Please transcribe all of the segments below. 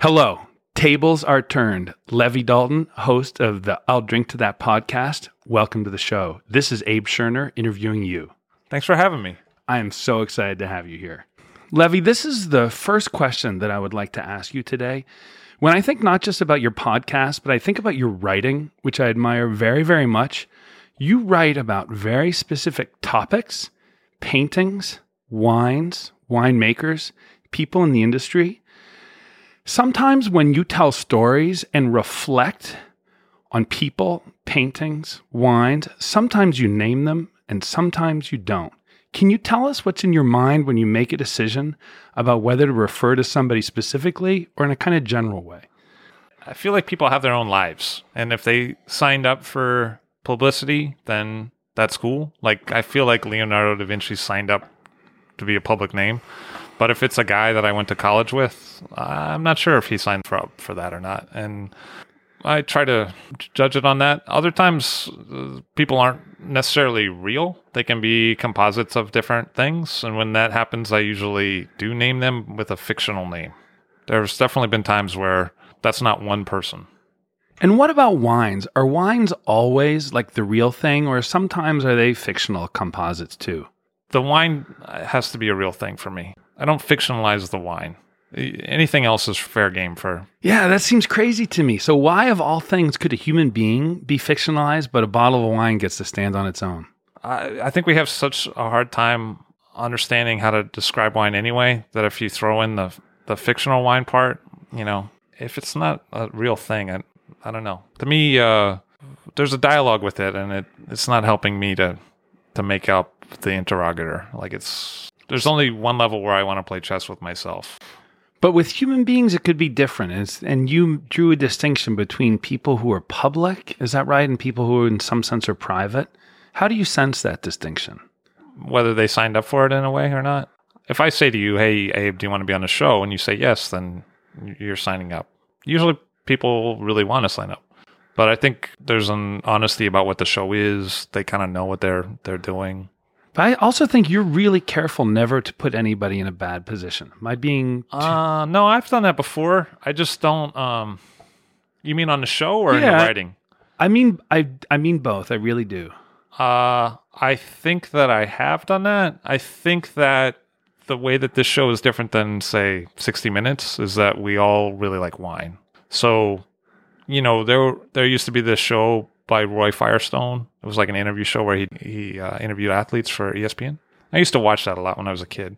Hello. Tables are turned. Levi Dalton, host of the I'll Drink to That podcast. Welcome to the show. This is Abe Schoener interviewing you. Thanks for having me. I am so excited to have you here. Levi, this is the first question that I would like to ask you today. When I think not just about your podcast, but I think about your writing, which I admire very, very much, you write about very specific topics, paintings, wines, winemakers, people in the industry. Sometimes when you tell stories and reflect on people, paintings, wines, sometimes you name them and sometimes you don't. Can you tell us what's in your mind when you make a decision about whether to refer to somebody specifically or in a kind of general way? I feel like people have their own lives, and if they signed up for publicity, then that's cool. Like I feel like Leonardo da Vinci signed up to be a public name, but if it's a guy that I went to college with, I'm not sure if he signed for for that or not. And I try to judge it on that. Other times, uh, people aren't necessarily real. They can be composites of different things, and when that happens, I usually do name them with a fictional name. There's definitely been times where that's not one person. And what about wines? Are wines always like the real thing, or sometimes are they fictional composites too? The wine has to be a real thing for me. I don't fictionalize the wine. Anything else is fair game for. Yeah, that seems crazy to me. So, why, of all things, could a human being be fictionalized, but a bottle of wine gets to stand on its own? I, I think we have such a hard time understanding how to describe wine anyway that if you throw in the the fictional wine part, you know, if it's not a real thing, I, I don't know. To me, uh, there's a dialogue with it, and it it's not helping me to to make up the interrogator. Like it's there's only one level where I want to play chess with myself. But with human beings, it could be different. It's, and you drew a distinction between people who are public, is that right? And people who, in some sense, are private. How do you sense that distinction? Whether they signed up for it in a way or not. If I say to you, "Hey, Abe, do you want to be on the show?" and you say yes, then you're signing up. Usually, people really want to sign up, but I think there's an honesty about what the show is. They kind of know what they're they're doing. But I also think you're really careful never to put anybody in a bad position. Am I being? Too- Uh, no, I've done that before. I just don't. Um, you mean on the show or in the writing? I mean, I I mean both. I really do. Uh, I think that I have done that. I think that the way that this show is different than, say, 60 Minutes is that we all really like wine. So, you know, there there used to be this show by Roy Firestone. It was like an interview show where he he uh, interviewed athletes for ESPN. I used to watch that a lot when I was a kid,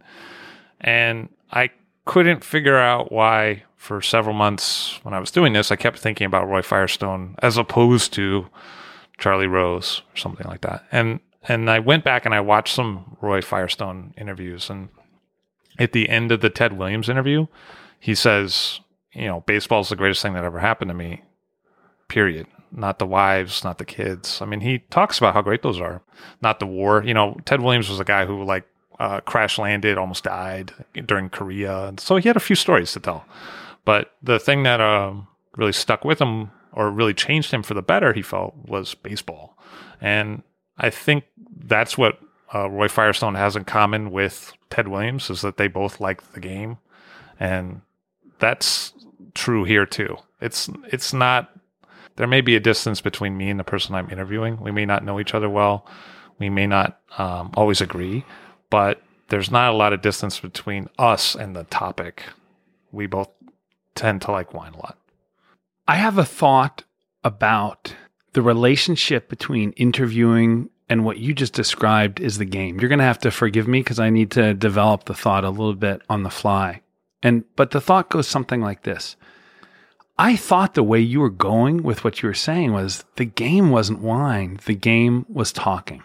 and I couldn't figure out why for several months when I was doing this, I kept thinking about Roy Firestone as opposed to Charlie Rose or something like that. And and I went back and I watched some Roy Firestone interviews and at the end of the Ted Williams interview, he says, you know, baseball's the greatest thing that ever happened to me. Period. Not the wives, not the kids. I mean, he talks about how great those are. Not the war. You know, Ted Williams was a guy who like uh, crash landed, almost died during Korea, and so he had a few stories to tell. But the thing that um, really stuck with him or really changed him for the better, he felt, was baseball. And I think that's what uh, Roy Firestone has in common with Ted Williams is that they both like the game. And that's true here too. It's it's not there may be a distance between me and the person I'm interviewing. We may not know each other well. We may not um, always agree, but there's not a lot of distance between us and the topic. We both tend to like wine a lot. I have a thought about the relationship between interviewing and what you just described is the game. You're going to have to forgive me because I need to develop the thought a little bit on the fly. And but the thought goes something like this. I thought the way you were going with what you were saying was the game wasn't wine, the game was talking.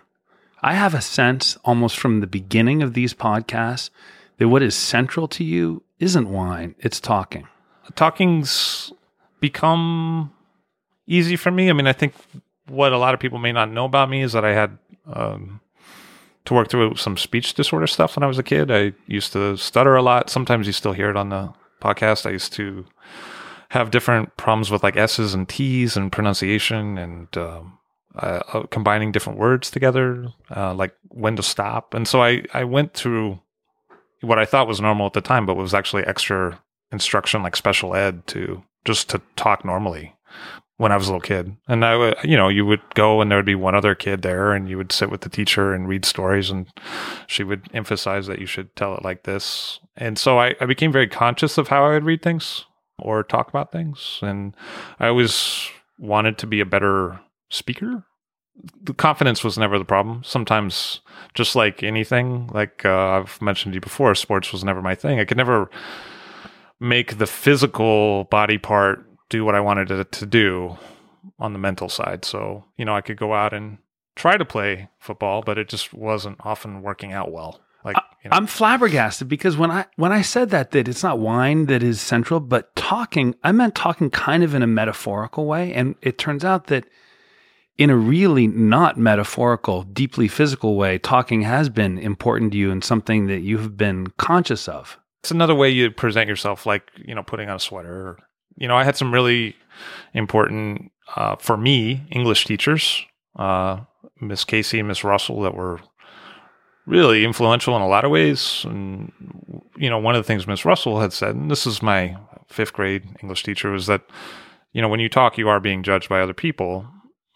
I have a sense almost from the beginning of these podcasts that what is central to you isn't wine, it's talking. Talking's become easy for me. I mean, I think what a lot of people may not know about me is that I had um, to work through some speech disorder stuff when I was a kid. I used to stutter a lot. Sometimes you still hear it on the podcast. I used to have different problems with like S's and T's and pronunciation and um, uh, combining different words together, uh, like when to stop. And so I, I went through what I thought was normal at the time, but was actually extra instruction, like special ed to just to talk normally when I was a little kid. And I would, you know, you would go and there would be one other kid there and you would sit with the teacher and read stories and she would emphasize that you should tell it like this. And so I, I became very conscious of how I would read things or talk about things. And I always wanted to be a better speaker. The confidence was never the problem. Sometimes, just like anything, like uh, I've mentioned to you before, sports was never my thing. I could never make the physical body part do what I wanted it to do on the mental side. So, you know, I could go out and try to play football, but it just wasn't often working out well. Like you know. I'm flabbergasted because when I when I said that that it's not wine that is central, but talking, I meant talking kind of in a metaphorical way, and it turns out that in a really not metaphorical, deeply physical way, talking has been important to you and something that you have been conscious of. It's another way you present yourself, like you know, putting on a sweater. Or, you know, I had some really important uh, for me English teachers, uh, Miss Casey and Miss Russell, that were really influential in a lot of ways. And, you know, one of the things Miss Russell had said, and this is my fifth grade English teacher, was that, you know, when you talk, you are being judged by other people.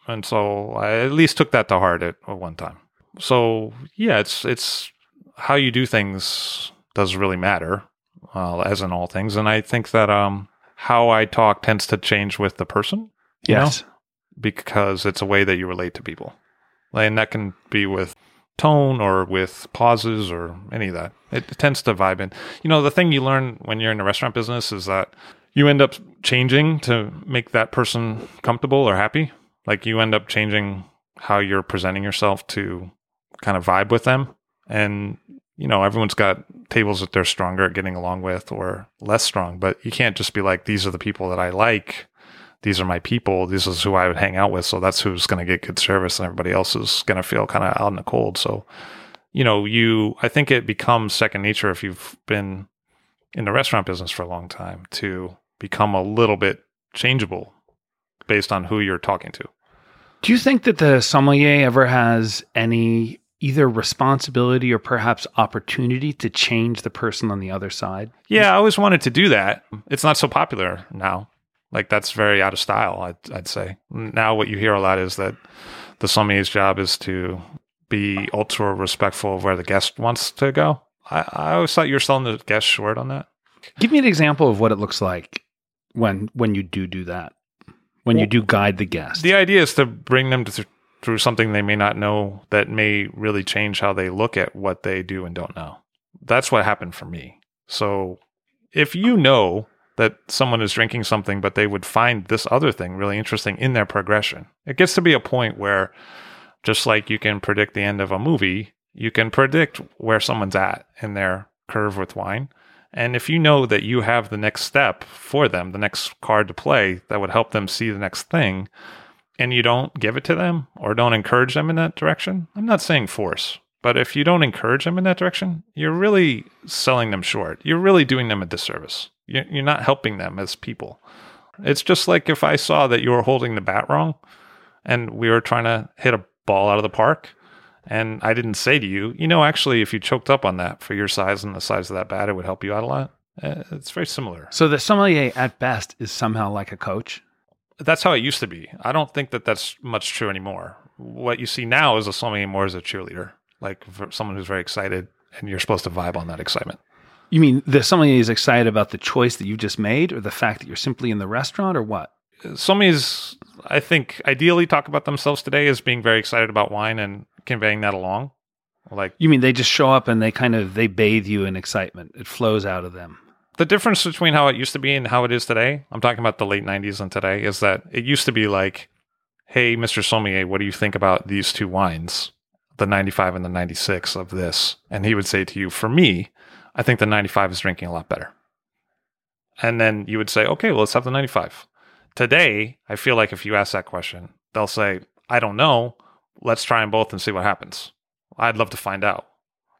And so I at least took that to heart at, at one time. So yeah, it's, it's how you do things does really matter, uh, as in all things. And I think that, um, how I talk tends to change with the person. Yes. Know? Because it's a way that you relate to people. And that can be with tone or with pauses or any of that. It, tends to vibe in. You know, the thing you learn when you're in the restaurant business is that you end up changing to make that person comfortable or happy. Like you end up changing how you're presenting yourself to kind of vibe with them. And, you know, everyone's got tables that they're stronger at getting along with or less strong, but you can't just be like, these are the people that I like these are my people. This is who I would hang out with. So that's who's going to get good service, and everybody else is going to feel kind of out in the cold. So, you know, you, I think it becomes second nature if you've been in the restaurant business for a long time to become a little bit changeable based on who you're talking to. Do you think that the sommelier ever has any either responsibility or perhaps opportunity to change the person on the other side? Yeah, I always wanted to do that. It's not so popular now. Like that's very out of style, I'd, I'd say. Now, what you hear a lot is that the sommelier's job is to be ultra respectful of where the guest wants to go. I, I always thought you were selling the guest short on that. Give me an example of what it looks like when when you do do that. When well, you do guide the guest. The idea is to bring them to th- through something they may not know that may really change how they look at what they do and don't know. That's what happened for me. So if you know that someone is drinking something, but they would find this other thing really interesting in their progression. It gets to be a point where, just like you can predict the end of a movie, you can predict where someone's at in their curve with wine. And if you know that you have the next step for them, the next card to play that would help them see the next thing, and you don't give it to them or don't encourage them in that direction, I'm not saying force, but if you don't encourage them in that direction, you're really selling them short. You're really doing them a disservice. You're not helping them as people. It's just like if I saw that you were holding the bat wrong and we were trying to hit a ball out of the park and I didn't say to you, you know, actually, if you choked up on that for your size and the size of that bat, it would help you out a lot. Uh, It's very similar. So the sommelier at best is somehow like a coach. That's how it used to be. I don't think that that's much true anymore. What you see now is a sommelier more as a cheerleader, like for someone who's very excited and you're supposed to vibe on that excitement. You mean the sommelier is excited about the choice that you just made, or the fact that you're simply in the restaurant, or what? Sommeliers, I think, ideally talk about themselves today as being very excited about wine and conveying that along. Like You mean they just show up and they kind of they bathe you in excitement. It flows out of them. the difference between how it used to be and how it is today, I'm talking about the late 90s and today, is that it used to be like, hey, Mr. Sommelier, what do you think about these two wines, the 95 and the 96 of this? And he would say to you, for me, I think the 95 is drinking a lot better. And then you would say, okay, well, let's have the 95. Today, I feel like if you ask that question, they'll say, I don't know. Let's try them both and see what happens. I'd love to find out.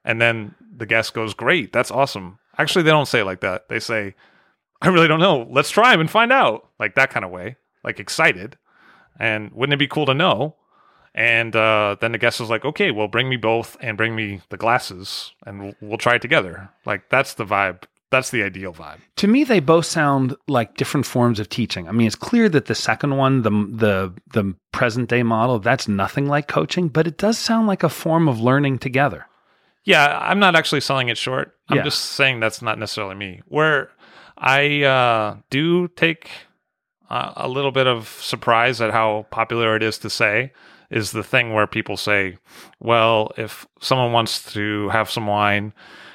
And then the guest goes, Great, that's awesome. Actually, they don't say it like that. They say, I really don't know. Let's try them and find out. Like that kind of way, like excited. And wouldn't it be cool to know? And uh, then the guest is like, Okay, well, bring me both and bring me the glasses and we'll, we'll try it together. Like that's the vibe. That's the ideal vibe. To me, they both sound like different forms of teaching. I mean, it's clear that the second one, the the the present day model, that's nothing like coaching, but it does sound like a form of learning together. Yeah, I'm not actually selling it short. I'm Yeah. just saying that's not necessarily me. Where I uh, do take uh, a little bit of surprise at how popular it is to say is the thing where people say, well, if someone wants to have some wine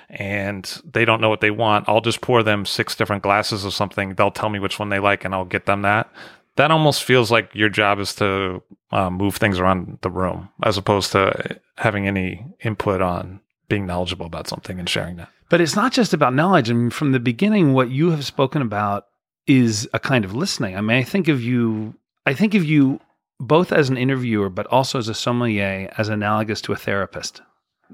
and they don't know what they want, I'll just pour them six different glasses of something. They'll tell me which one they like and I'll get them that. That almost feels like your job is to uh, move things around the room as opposed to having any input on being knowledgeable about something and sharing that. But it's not just about knowledge. I mean, from the beginning, what you have spoken about is a kind of listening. I mean, I think of you, I think of you both as an interviewer, but also as a sommelier, as analogous to a therapist.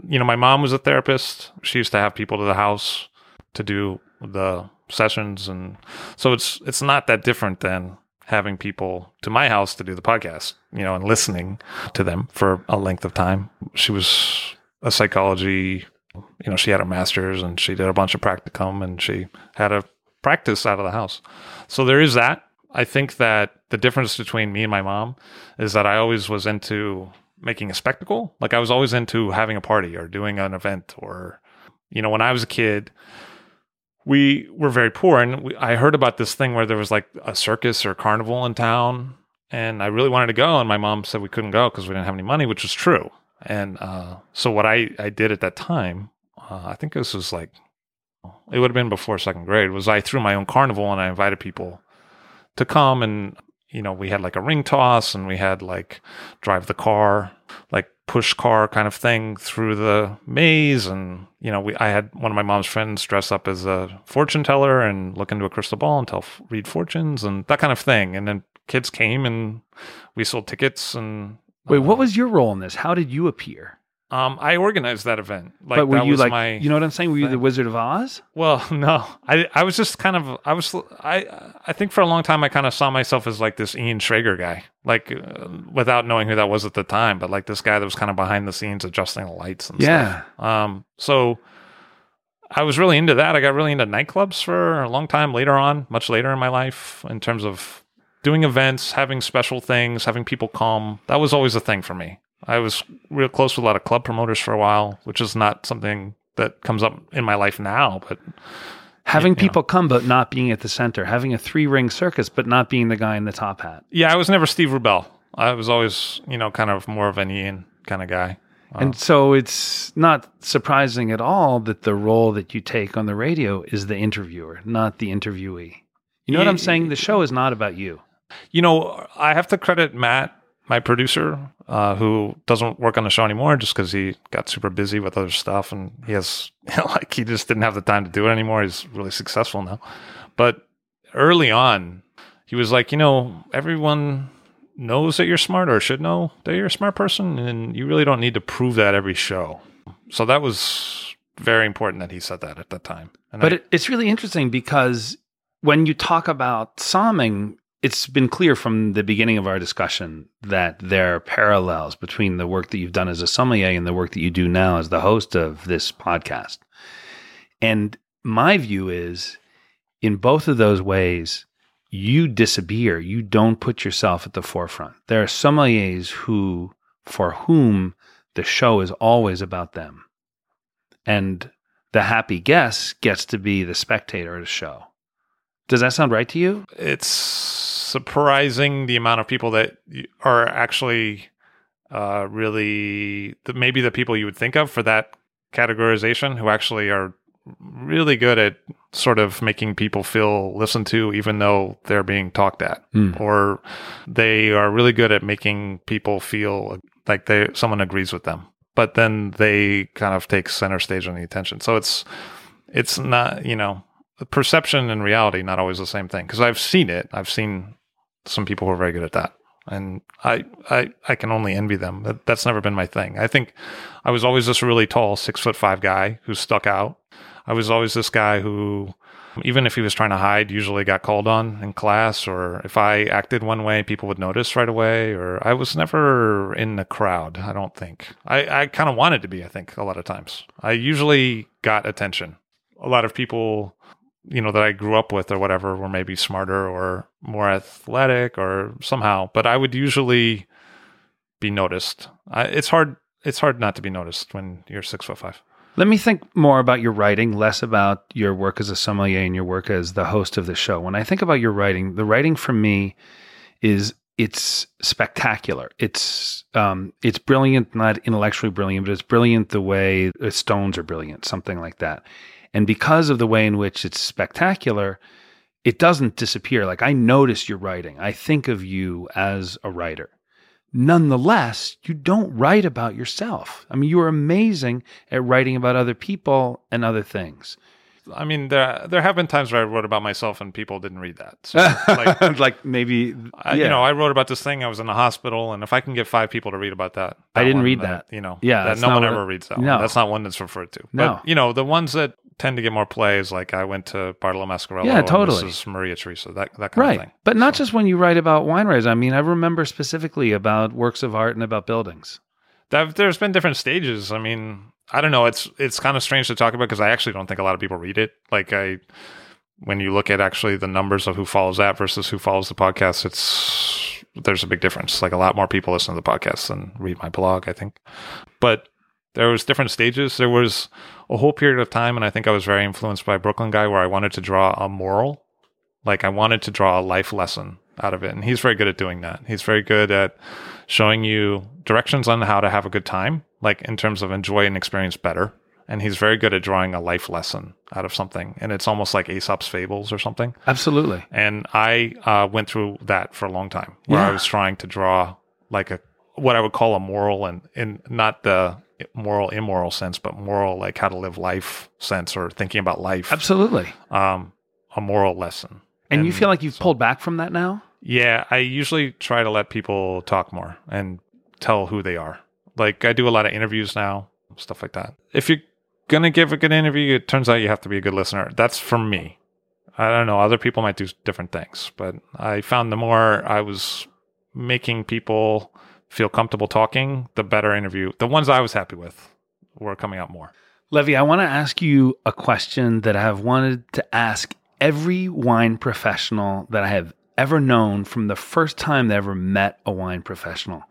You know, my mom was a therapist. She used to have people to the house to do the sessions and so it's it's not that different than having people to my house to do the podcast, you know, and listening to them for a length of time. She was a psychology, you know, she had a master's and she did a bunch of practicum and she had a practice out of the house. So there is that. I think that the difference between me and my mom is that I always was into making a spectacle. Like I was always into having a party or doing an event or you know, when I was a kid, we were very poor and we, I heard about this thing where there was like a circus or carnival in town and I really wanted to go and my mom said we couldn't go because we didn't have any money, which was true. And uh, so what I, I did at that time, uh, I think this was like, it would have been before second grade, was I threw my own carnival and I invited people to come and, you know, we had like a ring toss and we had like drive the car, like push car kind of thing through the maze. And, you know, we, I had one of my mom's friends dress up as a fortune teller and look into a crystal ball and tell, read fortunes and that kind of thing. And then kids came and we sold tickets and Wait, what uh, was your role in this? How did you appear? Um, I organized that event. Like but were that you was like, my you know what I'm saying? Were you the. Wizard of Oz? well, no, I I was just kind of I was I I think for a long time I kind of saw myself as like this Ian Schrager guy, like uh, without knowing who that was at the time, but like this guy that was kind of behind the scenes adjusting the lights and Yeah. stuff. Um, so I was really into that. I got really into nightclubs for a long time later on, much later in my life, in terms of doing events, having special things, having people come. That was always a thing for me. I was real close with a lot of club promoters for a while, which is not something that comes up in my life now, but Having Yeah. people come but not being at the center, having a three ring circus but not being the guy in the top hat. yeah, I was never Steve Rubell. I was always, you know, kind of more of an Ian kind of guy. Uh, and so it's not surprising at all that the role that you take on the radio is the interviewer, not the interviewee. You know what I'm saying? The show is not about you. You know, I have to credit Matt, my producer, uh, who doesn't work on the show anymore just because he got super busy with other stuff and he has, like, he just didn't have the time to do it anymore. He's really successful now. But early on, he was like, you know, everyone knows that you're smart or should know that you're a smart person and you really don't need to prove that every show. So that was very important that he said that at that time. And But I- it's really interesting because when you talk about somming, it's been clear from the beginning of our discussion that there are parallels between the work that you've done as a sommelier and the work that you do now as the host of this podcast. And my view is in both of those ways, you disappear. You don't put yourself at the forefront. There are sommeliers who, for whom the show is always about them. And the happy guest gets to be the spectator of the show. Does that sound right to you? It's surprising the amount of people that are actually uh, really the, maybe the people you would think of for that categorization who actually are really good at sort of making people feel listened to even though they're being talked at. Mm. or they are really good at making people feel like they someone agrees with them but then they kind of take center stage on the attention. So it's it's not you know perception and reality not always the same thing. Because i've seen it. I've seen some people who are very good at that and I, I I can only envy them. That, that's never been my thing. I think I was always this really tall, six foot five guy who stuck out. I was always this guy who, even if he was trying to hide, usually got called on in class, or if I acted one way, people would notice right away. Or I was never in the crowd. I don't think. I I kind of wanted to be. I think a lot of times. I usually got attention. A lot of people you know that I grew up with or whatever were maybe smarter or more athletic or somehow, but I would usually be noticed. I, it's hard. It's hard not to be noticed when you're six foot five. Let me think more about your writing, less about your work as a sommelier and your work as the host of the show. When I think about your writing, the writing for me is it's spectacular. It's um, it's brilliant, not intellectually brilliant, but it's brilliant the way uh, stones are brilliant, something like that. And because of the way in which it's spectacular, it doesn't disappear. Like I notice your writing. I think of you as a writer. Nonetheless, you don't write about yourself. I mean, you are amazing at writing about other people and other things. I mean, there there have been times where I wrote about myself and people didn't read that. So, like, like maybe I, you know, I wrote about this thing. I was in the hospital, and if I can get five people to read about that, I didn't one, read then, that. You know, Yeah, that no one ever reads that. no. one. that's not one that's referred to. No. But you know, the ones that tend to get more plays, like I went to Bartolo Mascarello. Yeah, totally. This is Maria Teresa. That that kind right. of thing. But not just when you write about wine writers. I mean, I remember specifically about works of art and about buildings. That, there's been different stages. I mean, I don't know. It's it's kind of strange to talk about because I actually don't think a lot of people read it. Like I, when you look at actually the numbers of who follows that versus who follows the podcast, it's there's a big difference. Like a lot more people listen to the podcast than read my blog. I think, but there was different stages. There was a whole period of time, and I think I was very influenced by Brooklyn guy, where I wanted to draw a moral. Like I wanted to draw a life lesson out of it, and he's very good at doing that. He's very good at showing you directions on how to have a good time, like in terms of enjoy an experience better. And he's very good at drawing a life lesson out of something, and it's almost like Aesop's fables or something. Absolutely. And I uh, went through that for a long time, where I was trying to draw like a what I would call a moral, and in not the moral immoral sense, but moral like how to live life sense or thinking about life, Absolutely. um, a moral lesson. And, you feel like you've pulled back from that now? Yeah, I usually try to let people talk more and tell who they are. Like I do a lot of interviews now, stuff like that. If you're gonna give a good interview, it turns out you have to be a good listener. That's for me. I don't know. Other people might do different things, but I found the more I was making people feel comfortable talking, the better interview. The ones I was happy with were coming out more. Levi, I want to ask you a question that I have wanted to ask every wine professional that I have ever known from the first time they ever met a wine professional.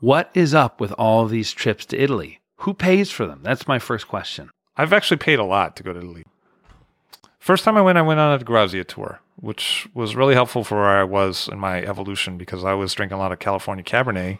What is up with all these trips to Italy? Who pays for them? That's my first question. I've actually paid a lot to go to Italy. First time I went, I went on a Grazia tour, which was really helpful for where I was in my evolution because I was drinking a lot of California Cabernet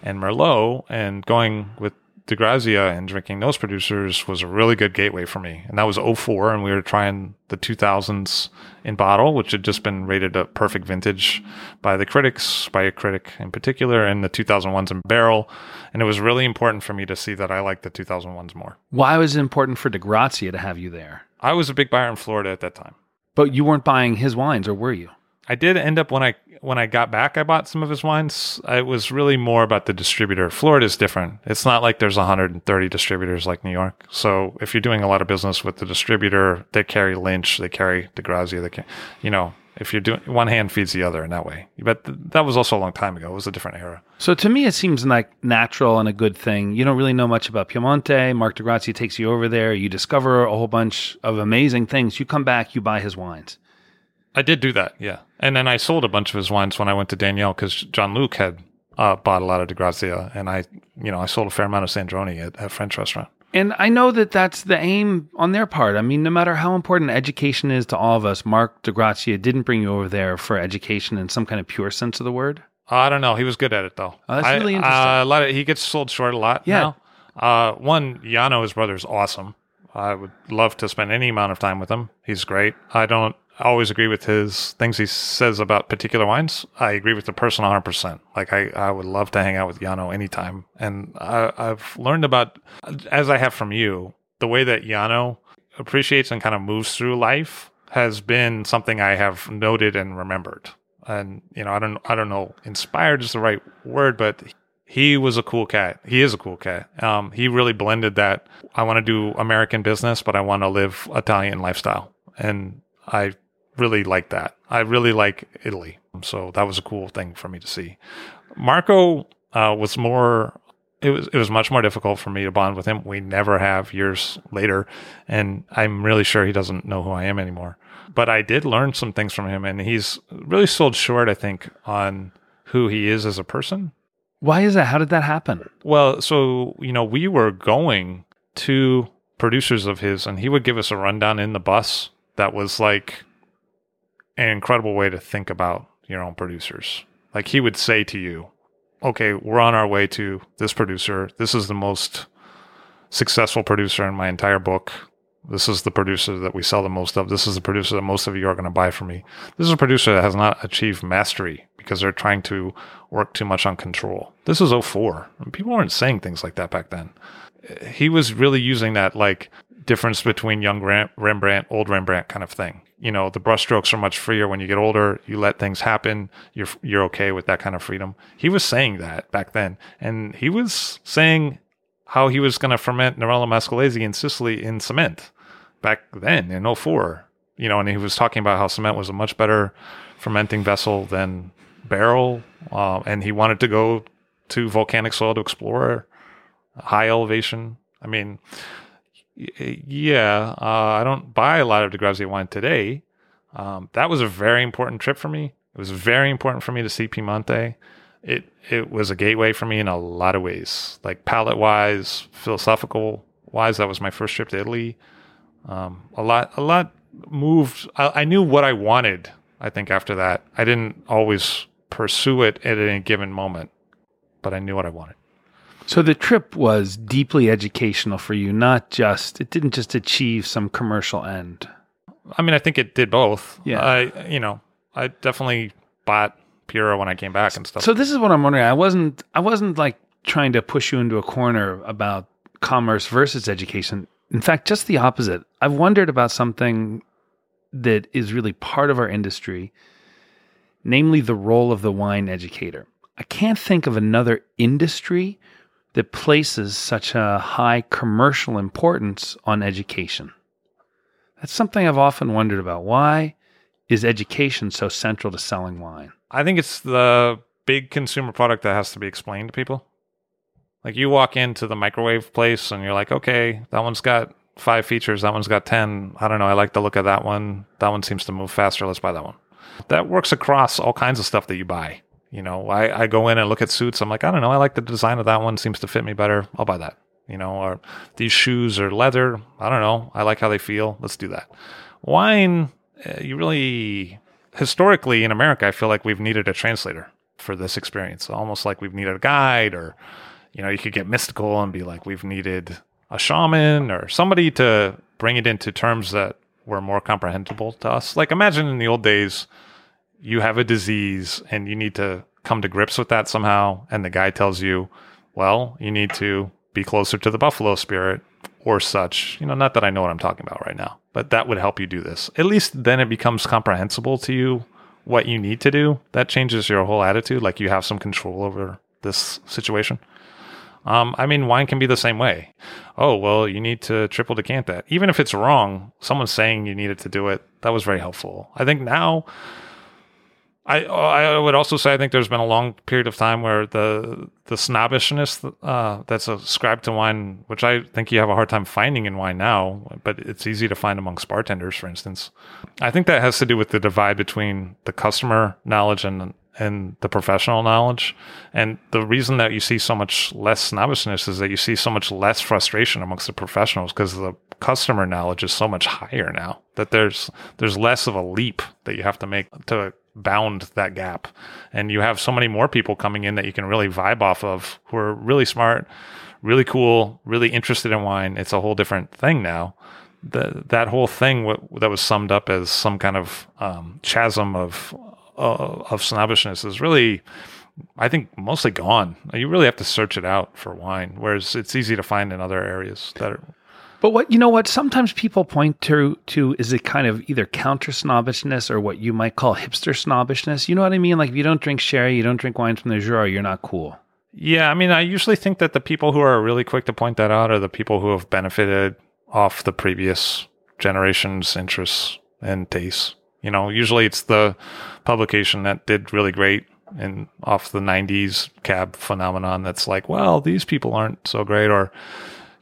and Merlot, and going with De Grazia and drinking those producers was a really good gateway for me. And that was 04, and we were trying the 2000s in bottle, which had just been rated a perfect vintage by the critics, by a critic in particular, and the 2001s in barrel. And it was really important for me to see that I liked the 2001s more. Why was it important for De Grazia to have you there? I was a big buyer in Florida at that time. But you weren't buying his wines, or were you? I did end up when I when I got back, I bought some of his wines. It was really more about the distributor. Florida's different. It's not like there's 130 distributors like New York. So if you're doing a lot of business with the distributor, they carry Lynch, they carry DeGrazia, they can, you know, if you're doing one hand feeds the other in that way. But th- that was also a long time ago. It was a different era. So to me, it seems like natural and a good thing. You don't really know much about Piemonte. Marc di Grazia takes you over there. You discover a whole bunch of amazing things. You come back, you buy his wines. I did do that, yeah. And then I sold a bunch of his wines when I went to Daniel because Jean-Luc had uh, bought a lot of di Grazia, and I, you know, I sold a fair amount of Sandrone at a French restaurant. And I know that that's the aim on their part. I mean, no matter how important education is to all of us, Marc di Grazia didn't bring you over there for education in some kind of pure sense of the word. I don't know. He was good at it though. Oh, that's I- really interesting. Uh, a lot of he gets sold short a lot. Yeah. Uh, one Yano, his brother, is awesome. I would love to spend any amount of time with him. He's great. I don't always agree with his things he says about particular wines. I agree with the person 100%. Like, I, I would love to hang out with Yano anytime. And I, I've learned about, as I have from you, the way that Yano appreciates and kind of moves through life has been something I have noted and remembered. And you know, I don't, I don't know, inspired is the right word, but he was a cool cat. He is a cool cat. Um, he really blended that. I want to do American business, but I want to live Italian lifestyle, and I really like that. I really like Italy, so that was a cool thing for me to see. Marco uh, was more. It was it was much more difficult for me to bond with him. We never have years later, and I'm really sure he doesn't know who I am anymore. But I did learn some things from him, and he's really sold short. I think on who he is as a person. Why is that? How did that happen? Well, so you know, we were going to producers of his, and he would give us a rundown in the bus. That was like an incredible way to think about your own producers. Like he would say to you, "Okay, we're on our way to this producer. This is the most successful producer in my entire book. This is the producer that we sell the most of. This is the producer that most of you are going to buy from me. This is a producer that has not achieved mastery because they're trying to work too much on control. This is 04. People weren't saying things like that back then. He was really using that like difference between young Rembrandt, old Rembrandt kind of thing. You know, the brushstrokes are much freer when you get older. You let things happen. You're you're okay with that kind of freedom. He was saying that back then, and he was saying how he was going to ferment Nerello Mascalese in Sicily in cement back then in 04. You know, and he was talking about how cement was a much better fermenting vessel than barrel, uh, and he wanted to go to volcanic soil to explore high elevation. I mean, yeah, uh, I don't buy a lot of Di Grazia wine today. Um, that was a very important trip for me. It was very important for me to see Piemonte. It it was a gateway for me in a lot of ways, like palate wise, philosophical wise. That was my first trip to Italy. Um, a lot a lot moved. I, I knew what I wanted. I think after that, I didn't always pursue it at any given moment, but I knew what I wanted. So the trip was deeply educational for you, not just it didn't just achieve some commercial end. I mean, I think it did both. Yeah. I, you know, I definitely bought Pura when I came back and stuff. So this is what I'm wondering. I wasn't I wasn't like trying to push you into a corner about commerce versus education. In fact, just the opposite. I've wondered about something that is really part of our industry, namely the role of the wine educator. I can't think of another industry that places such a high commercial importance on education. That's something I've often wondered about. Why is education so central to selling wine? I think it's the big consumer product that has to be explained to people. Like you walk into the microwave place and you're like, okay, that one's got five features, that one's got 10. I don't know. I like the look of that one. That one seems to move faster. Let's buy that one. That works across all kinds of stuff that you buy. You know, I, I go in and look at suits. I'm like, I don't know. I like the design of that one. Seems to fit me better. I'll buy that. You know, or these shoes are leather. I don't know. I like how they feel. Let's do that. Wine, uh, you really, historically in America, I feel like we've needed a translator for this experience. Almost like we've needed a guide, or, you know, you could get mystical and be like, we've needed a shaman or somebody to bring it into terms that were more comprehensible to us. Like, imagine in the old days, you have a disease and you need to come to grips with that somehow. And the guy tells you, well, you need to be closer to the buffalo spirit or such. You know, not that I know what I'm talking about right now, but that would help you do this. At least then it becomes comprehensible to you what you need to do. That changes your whole attitude. Like you have some control over this situation. Um, I mean, wine can be the same way. Oh, well, you need to triple decant that. Even if it's wrong, someone saying you needed to do it, that was very helpful. I think now I I would also say I think there's been a long period of time where the the snobbishness uh, that's ascribed to wine, which I think you have a hard time finding in wine now, but it's easy to find amongst bartenders, for instance. I think that has to do with the divide between the customer knowledge and and the professional knowledge. And the reason that you see so much less snobbishness is that you see so much less frustration amongst the professionals because the customer knowledge is so much higher now that there's there's less of a leap that you have to make to bound that gap. And you have so many more people coming in that you can really vibe off of who are really smart, really cool, really interested in wine. It's a whole different thing now. The, that whole thing w- that was summed up as some kind of um, chasm of uh, of snobbishness is really, I think, mostly gone. You really have to search it out for wine, whereas it's easy to find in other areas that are. But what you know, what sometimes people point to to is a kind of either counter snobbishness or what you might call hipster snobbishness. You know what I mean? Like if you don't drink sherry, you don't drink wine from the Jura, you're not cool. Yeah, I mean, I usually think that the people who are really quick to point that out are the people who have benefited off the previous generation's interests and tastes. You know, usually it's the publication that did really great and off the 90s cab phenomenon that's like, well, these people aren't so great. Or,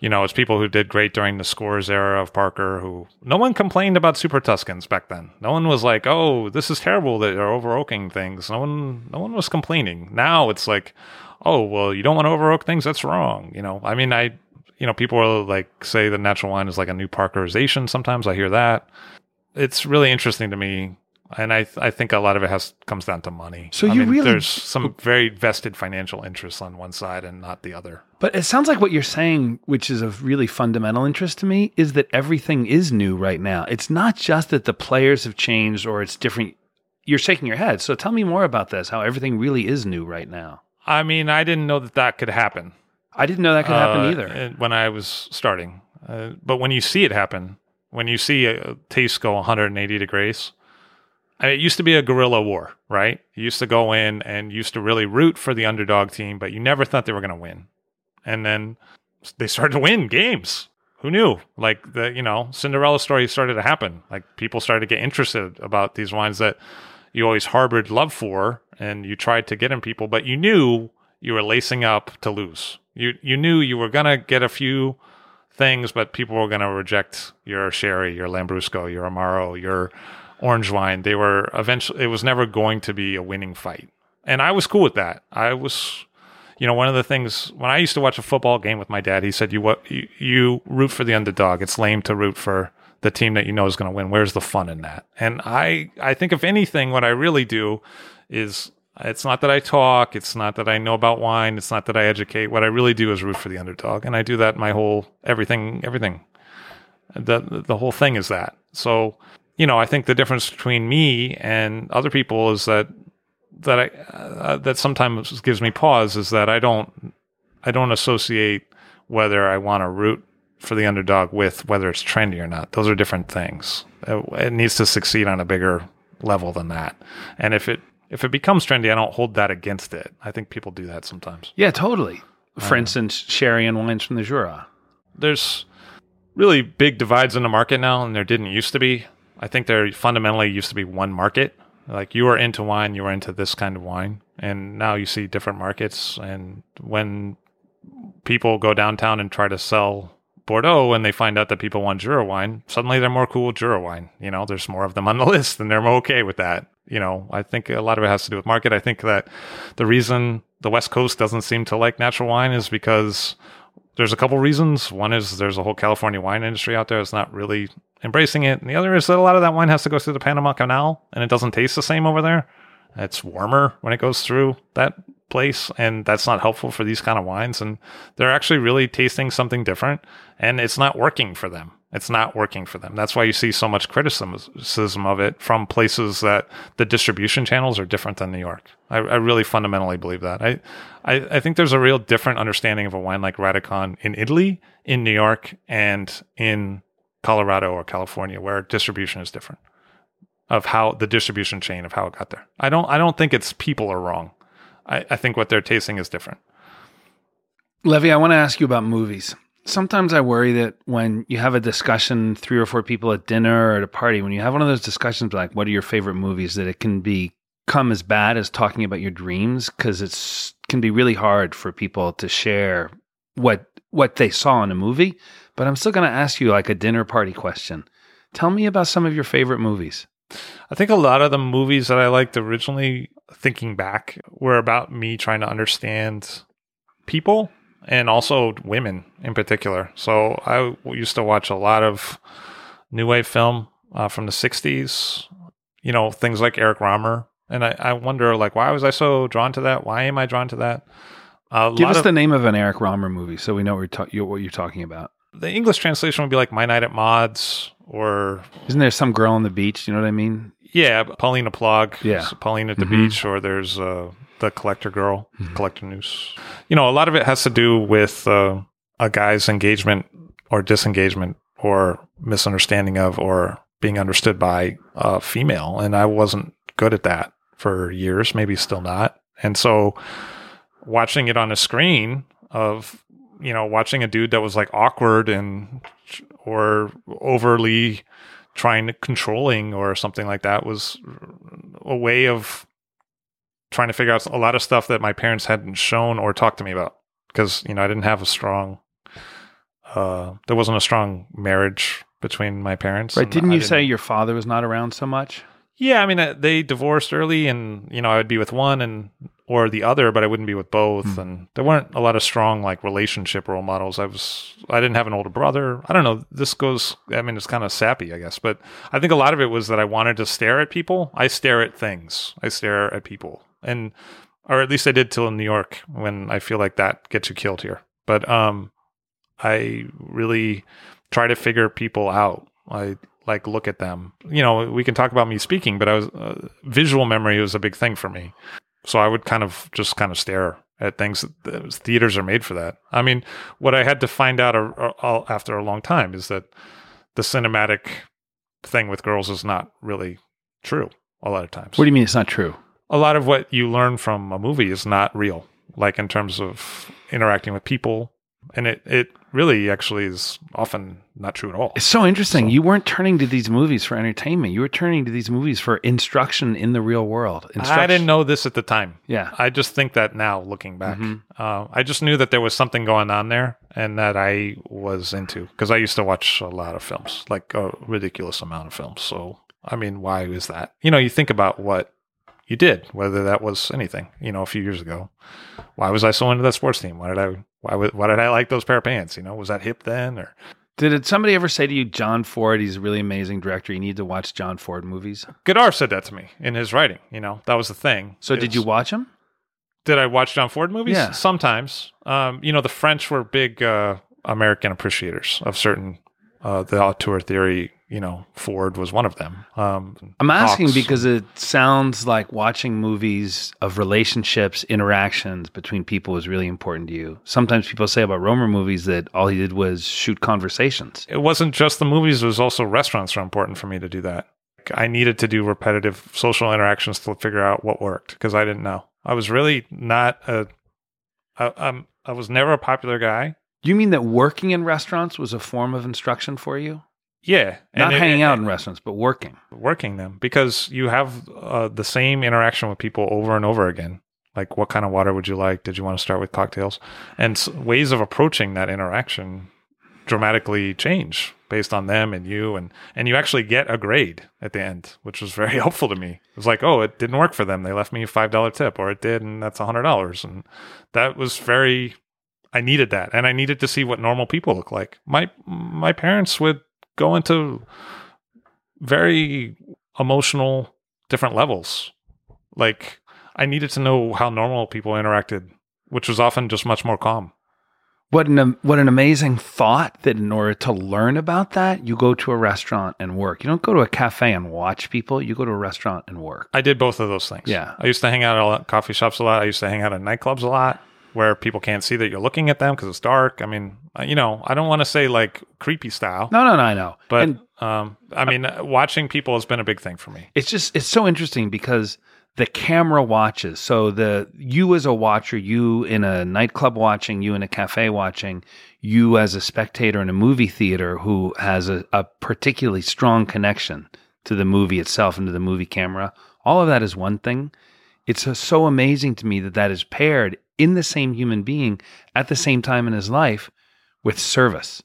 you know, it's people who did great during the scores era of Parker who no one complained about Super Tuscans back then. No one was like, oh, this is terrible that they're over oaking things. No one, no one was complaining. Now it's like, oh, well, you don't want to over oak things. That's wrong. You know, I mean, I, you know, people are like say the natural wine is like a new Parkerization. Sometimes I hear that it's really interesting to me and I I think a lot of it has comes down to money. So I you mean, really there's some very vested financial interests on one side and not the other. But it sounds like what you're saying, which is of really fundamental interest to me, is that everything is new right now. It's not just that the players have changed or it's different. You're shaking your head. So tell me more about this. How everything really is new right now. I mean, I didn't know that that could happen. I didn't know that could happen uh, either. when I was starting. Uh, but when you see it happen, when you see a taste go 180 degrees, It used to be a guerrilla war, right? You used to go in and used to really root for the underdog team, but you never thought they were going to win. And then they started to win games. Who knew? Like the, you know, Cinderella story started to happen. Like people started to get interested about these wines that you always harbored love for and you tried to get in people, but you knew you were lacing up to lose. You you knew you were going to get a few things, but people were going to reject your sherry, your Lambrusco, your Amaro, your orange wine. They were eventually, it was never going to be a winning fight. And I was cool with that. I was, you know, one of the things when I used to watch a football game with my dad, he said, you what, you, you root for the underdog. It's lame to root for the team that you know is going to win. Where's the fun in that? And I, I think if anything, what I really do is it's not that I talk. It's not that I know about wine. It's not that I educate. What I really do is root for the underdog, and I do that my whole everything. Everything. The the whole thing is that. So you know, I think the difference between me and other people is that that I uh, that sometimes gives me pause is that I don't I don't associate whether I want to root for the underdog with whether it's trendy or not. Those are different things. It, it needs to succeed on a bigger level than that. And if it if it becomes trendy, I don't hold that against it. I think people do that sometimes. Yeah, totally. For instance, sherry and wines from the Jura. There's really big divides in the market now, and there didn't used to be. I think there fundamentally used to be one market. Like you were into wine, you were into this kind of wine, and now you see different markets. And when people go downtown and try to sell Bordeaux and they find out that people want Jura wine, suddenly they're more cool with Jura wine. You know, there's more of them on the list and they're okay with that. You know, I think a lot of it has to do with market. I think that the reason the West Coast doesn't seem to like natural wine is because there's a couple reasons. One is there's a whole California wine industry out there that's not really embracing it. And the other is that a lot of that wine has to go through the Panama Canal and it doesn't taste the same over there. It's warmer when it goes through that place and that's not helpful for these kind of wines and they're actually really tasting something different and it's not working for them it's not working for them. That's why you see so much criticism of it from places that the distribution channels are different than new york. I, I really fundamentally believe that. I, I, I think there's a real different understanding of a wine like Radikon in italy in new york and in colorado or california where distribution is different of how the distribution chain of how it got there. I don't i don't think it's people are wrong. I, I think what they're tasting is different. Levi, I want to ask you about movies. Sometimes I worry that when you have a discussion, three or four people at dinner or at a party, when you have one of those discussions like, what are your favorite movies, that it can be come as bad as talking about your dreams because it's can be really hard for people to share what what they saw in a movie. But I'm still going to ask you like a dinner party question. Tell me about some of your favorite movies. I think a lot of the movies that I liked originally, thinking back, were about me trying to understand people and also women in particular. So I used to watch a lot of new wave film uh, from the 60s, you know, things like Eric Rohmer. And I, I wonder, like, why was I so drawn to that? Why am I drawn to that? A Give us of- the name of an Eric Rohmer movie so we know what you're, ta- what you're talking about. the English translation would be like My Night at Maud's or Isn't there some girl on the beach? You know what I mean? yeah, Paulina Plog. Yeah. so Pauline at the Mhm. beach, or there's uh, the Collector Girl, Collectionneuse. You know, a lot of it has to do with uh, a guy's engagement or disengagement or misunderstanding of or being understood by a female, and I wasn't good at that for years, maybe still not, and so watching it on a screen of you know watching a dude that was like awkward and or overly trying to controlling or something like that was a way of trying to figure out a lot of stuff that my parents hadn't shown or talked to me about because you know I didn't have a strong uh there wasn't a strong marriage between my parents Right. Didn't I you say your father was not around so much? yeah, I mean, uh, they divorced early, and you know, I would be with one and or the other, but I wouldn't be with both. Hmm. And there weren't a lot of strong like relationship role models. I was, I didn't have an older brother. I don't know. This goes. I mean, it's kind of sappy, I guess, but I think a lot of it was that I wanted to stare at people. I stare at things. I stare at people, and or at least I did till in New York when I feel like that gets you killed here. But um, I really try to figure people out. I like look at them. You know, we can talk about me speaking, but I was uh, visual memory was a big thing for me. So I would kind of just kind of stare at things. Theaters are made for that. I mean, what I had to find out after a long time is that the cinematic thing with girls is not really true a lot of times. What do you mean it's not true? A lot of what you learn from a movie is not real, like in terms of interacting with people. And it, it really actually is often not true at all. It's so interesting. So- You weren't turning to these movies for entertainment. You were turning to these movies for instruction in the real world. I didn't know this at the time. Yeah. I just think that now, looking back, Mhm. uh, I just knew that there was something going on there and that I was into because I used to watch a lot of films, like a ridiculous amount of films. So, I mean, why is that? You know, you think about what you did, whether that was anything, you know, a few years ago. Why was I so into that sports team? Why did I, why, why did I like those pair of pants? You know, was that hip then or? Did somebody ever say to you, John Ford, he's a really amazing director. You need to watch John Ford movies. Godard said that to me in his writing. You know, that was the thing. So did It's- you watch him? Did I watch John Ford movies? Yeah. Sometimes. Um, you know, the French were big uh, American appreciators of certain uh, the auteur theory. You know, Ford was one of them. Um, I'm asking Hawks. because it sounds like watching movies of relationships, interactions between people is really important to you. Sometimes people say about Rohmer movies that all he did was shoot conversations. it wasn't just the movies; it was also restaurants were important for me to do that. I needed to do repetitive social interactions to figure out what worked because I didn't know. I was really not a. I, I'm, I was never a popular guy. You mean that working in restaurants was a form of instruction for you? Yeah, Not it- hanging it- out in restaurants, but working. working them because you have uh, the same interaction with people over and over again. Like, what kind of water would you like? Did you want to start with cocktails? And s- ways of approaching that interaction dramatically change based on them and you, and and you actually get a grade at the end, which was very helpful to me. It was like, oh, it didn't work for them. They left me a five dollar tip, or it did, and that's a hundred dollars, and that was very. I needed that, and I needed to see what normal people look like. My my parents would go into very emotional different levels. Like I needed to know how normal people interacted, which was often just much more calm. What an what an amazing thought that in order to learn about that, you go to a restaurant and work. You don't go to a cafe and watch people. You go to a restaurant and work. I did both of those things. Yeah. I used to hang out at a lot, coffee shops a lot. I used to hang out at nightclubs a lot where people can't see that you're looking at them because it's dark. I mean, uh, you know, I don't want to say like creepy style, No, no, no, I know. but and um, I mean, uh, watching people has been a big thing for me. it's just it's so interesting because the camera watches. So the you as a watcher, you in a nightclub watching, you in a cafe watching, you as a spectator in a movie theater who has a, a particularly strong connection to the movie itself and to the movie camera All of that is one thing. It's uh, so amazing to me that that is paired in the same human being at the same time in his life with service.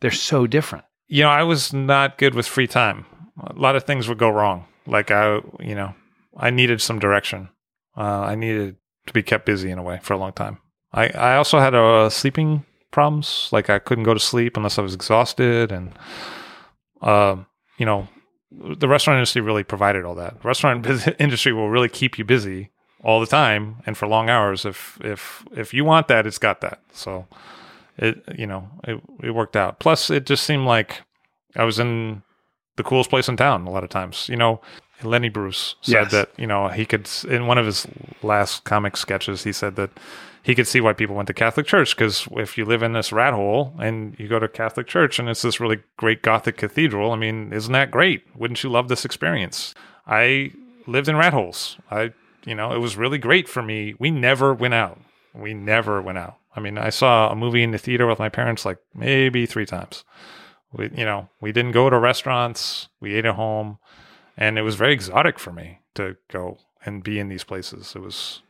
They're so different. You know, I was not good with free time. A lot of things would go wrong. Like I, you know, I needed some direction. Uh, I needed to be kept busy in a way for a long time. I, I also had uh, sleeping problems. Like I couldn't go to sleep unless I was exhausted, and uh, you know, the restaurant industry really provided all that. The restaurant industry will really keep you busy all the time and for long hours. If if if you want that, it's got that. So it you know it it worked out. Plus, it just seemed like I was in the coolest place in town a lot of times. You know, Lenny Bruce said Yes. that you know he could in one of his last comic sketches he said that he could see why people went to Catholic church because if you live in this rat hole and you go to Catholic church and it's this really great Gothic cathedral, I mean, isn't that great? Wouldn't you love this experience? I lived in rat holes. I you know it was really great for me. We never went out. We never went out. I mean, I saw a movie in the theater with my parents like maybe three times. We, you know, we didn't go to restaurants. We ate at home, and it was very exotic for me to go and be in these places. It was,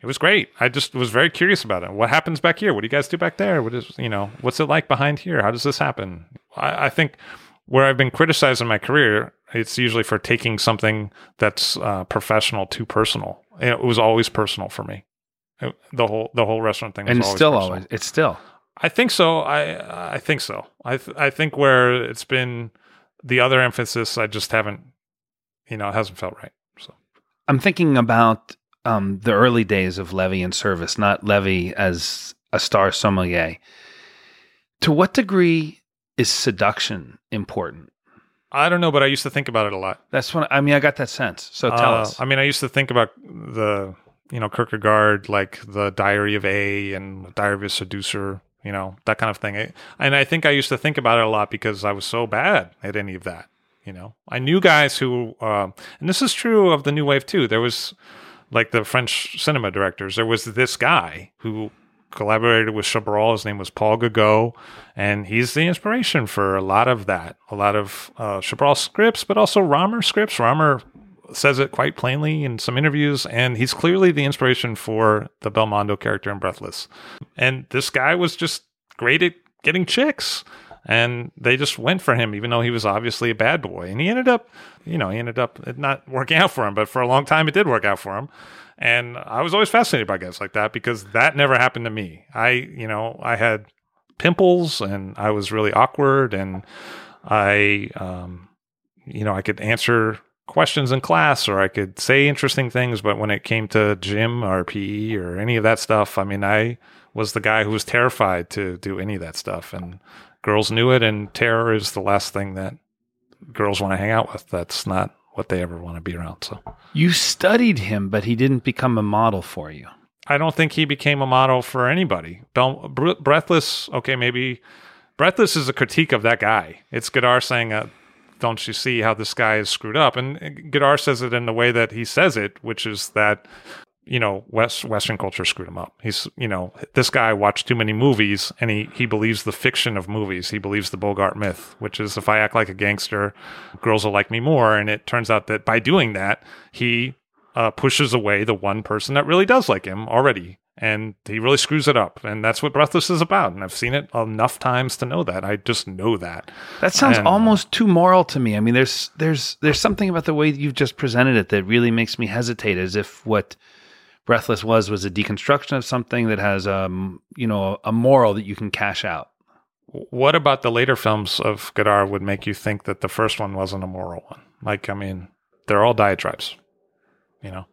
it was great. I just was very curious about it. What happens back here? What do you guys do back there? What is, you know, what's it like behind here? How does this happen? I, I think where I've been criticized in my career, it's usually for taking something that's uh, professional too personal. It was always personal for me. It- the whole the whole restaurant thing, was And always still personal. always, it's still. I think so. I I think so. I th- I think where it's been the other emphasis, I just haven't, you know, it hasn't felt right. So I'm thinking about um, the early days of Levi in service, not Levi as a star sommelier. To what degree is seduction important? I don't know, but I used to think about it a lot. That's when I mean I got that sense. So tell Uh, us. I mean, I used to think about the you know Kierkegaard, like the Diary of A and Diary of a Seducer, you know that kind of thing. And I think I used to think about it a lot because I was so bad at any of that. You know, I knew guys who, uh, and this is true of the new wave too. There was like the French cinema directors. There was this guy who collaborated with Chabrol. His name was Paul Gégauff, and he's the inspiration for a lot of that. A lot of uh, Chabrol scripts, but also Rohmer scripts. Rohmer says it quite plainly in some interviews, and he's clearly the inspiration for the Belmondo character in Breathless. And this guy was just great at getting chicks. And they just went for him, even though he was obviously a bad boy. And he ended up, you know, he ended up not working out for him, but for a long time it did work out for him. And I was always fascinated by guys like that because that never happened to me. I, you know, I had pimples and I was really awkward and I, um, you know, I could answer questions in class or I could say interesting things, but when it came to gym or PE or any of that stuff, I mean, I was the guy who was terrified to do any of that stuff. And girls knew it, and terror is the last thing that girls want to hang out with. That's not what they ever want to be around. So you studied him, but he didn't become a model for you. I don't think he became a model for anybody. Bre- Breathless, okay, maybe Breathless is a critique of that guy. It's Godard saying, uh, "Don't you see how this guy is screwed up?" And Godard says it in the way that he says it, which is that you know West Western culture screwed him up. He's you know this guy watched too many movies, and he he believes the fiction of movies. He believes the Bogart myth, which is if I act like a gangster, girls will like me more. And it turns out that by doing that, he uh, pushes away the one person that really does like him already. And he really screws it up. And that's what Breathless is about. And I've seen it enough times to know that. I just know that. That sounds And- almost too moral to me. I mean, there's there's there's something about the way you've just presented it that really makes me hesitate, as if what Breathless was was a deconstruction of something that has um you know a moral that you can cash out. What about the later films of Godard would make you think that the first one wasn't a moral one? Like, I mean, they're all diatribes, you know?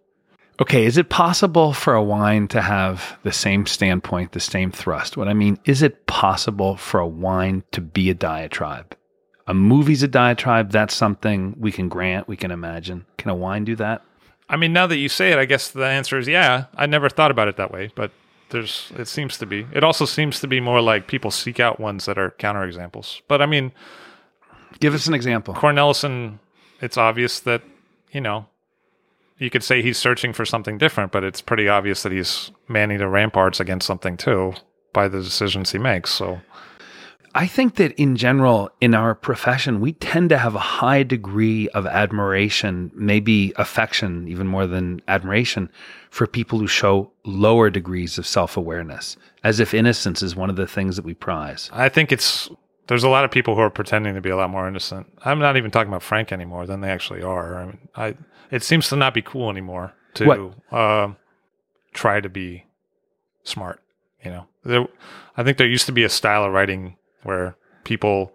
Okay, is it possible for a wine to have the same standpoint, the same thrust? What I mean, is it possible for a wine to be a diatribe? A movie's a diatribe. That's something we can grant, we can imagine. Can a wine do that? I mean, now that you say it, I guess the answer is yeah. I never thought about it that way, but there's, it seems to be. It also seems to be more like people seek out ones that are counterexamples. But I mean, Give us an example. Cornelissen, it's obvious that, you know, you could say he's searching for something different, but it's pretty obvious that he's manning the ramparts against something too by the decisions he makes. So I think that in general, in our profession, we tend to have a high degree of admiration, maybe affection, even more than admiration, for people who show lower degrees of self awareness, as if innocence is one of the things that we prize. I think it's there's a lot of people who are pretending to be a lot more innocent. I'm not even talking about Frank anymore than they actually are. I mean, I it seems to not be cool anymore to uh, try to be smart. You know, there, I think there used to be a style of writing where people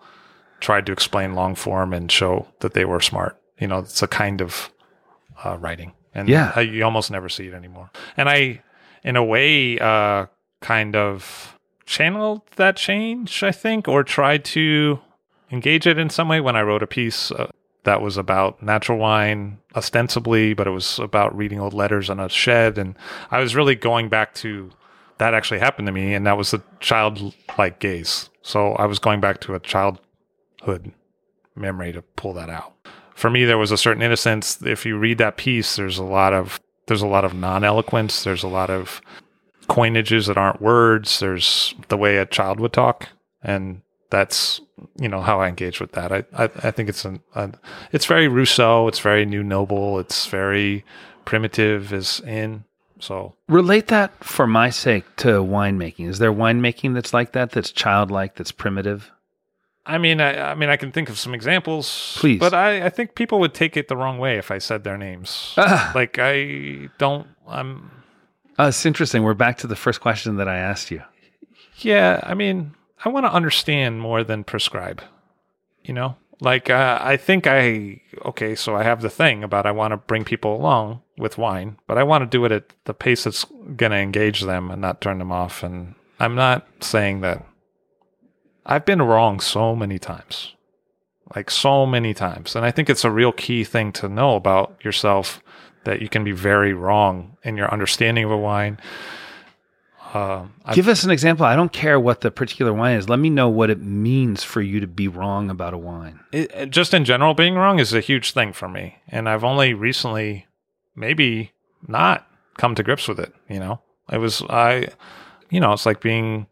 tried to explain long form and show that they were smart. You know, it's a kind of uh, writing, and Yeah. I, you almost never see it anymore. And I, in a way, uh, kind of channeled that change, I think, or tried to engage it in some way when I wrote a piece uh, that was about natural wine, ostensibly, but it was about reading old letters on a shed, and I was really going back to that actually happened to me, and that was a childlike gaze. So I was going back to a childhood memory to pull that out. For me, there was a certain innocence. If you read that piece, there's a lot of there's a lot of non-eloquence. There's a lot of coinages that aren't words. There's the way a child would talk, and that's you know how I engage with that. I I, I think it's an it's very Rousseau. It's very New Noble. It's very primitive. Is in so Relate that for my sake to winemaking. Is there winemaking that's like that, that's childlike, that's primitive? I mean, I, I mean, I can think of some examples, Please. but I, I think people would take it the wrong way if I said their names. Ah. Like, I don't. I'm. Uh, it's interesting. We're back to the first question that I asked you. Yeah, I mean, I want to understand more than prescribe. You know, like uh, I think I okay. So I have the thing about I want to bring people along with wine, but I want to do it at the pace that's going to engage them and not turn them off. And I'm not saying that I've been wrong so many times, like so many times, and I think it's a real key thing to know about yourself that you can be very wrong in your understanding of a wine. Um, I've Give us an example. I don't care what the particular wine is. Let me know what it means for you to be wrong about a wine. it- just in general, being wrong is a huge thing for me, and I've only recently, maybe not come to grips with it. You know, it was I, you know, it's like being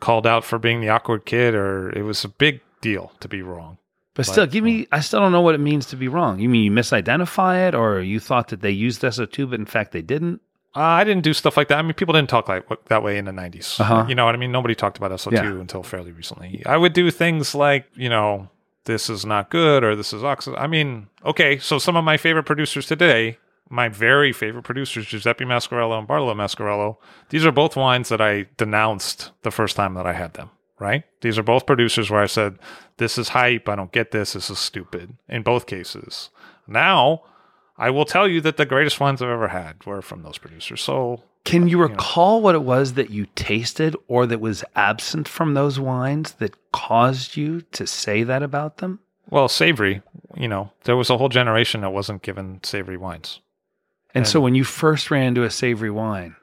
called out for being the awkward kid, or it was a big deal to be wrong. But still, give me, I still don't know what it means to be wrong. You mean you misidentify it or you thought that they used SO2, but in fact they didn't? Uh, I didn't do stuff like that. I mean, people didn't talk like that way in the 90s. Uh-huh. You know what I mean? Nobody talked about SO2 Yeah. until fairly recently. I would do things like, you know, this is not good or this is oxid. I mean, okay, so some of my favorite producers today, my very favorite producers, Giuseppe Mascarello and Bartolo Mascarello, these are both wines that I denounced the first time that I had them, right? These are both producers where I said, this is hype. I don't get this. This is stupid in both cases. Now, I will tell you that the greatest wines I've ever had were from those producers. So Can you recall what it was that you tasted or that was absent from those wines that caused you to say that about them? Well, savory, you know, there was a whole generation that wasn't given savory wines. And so when you first ran into a savory wine,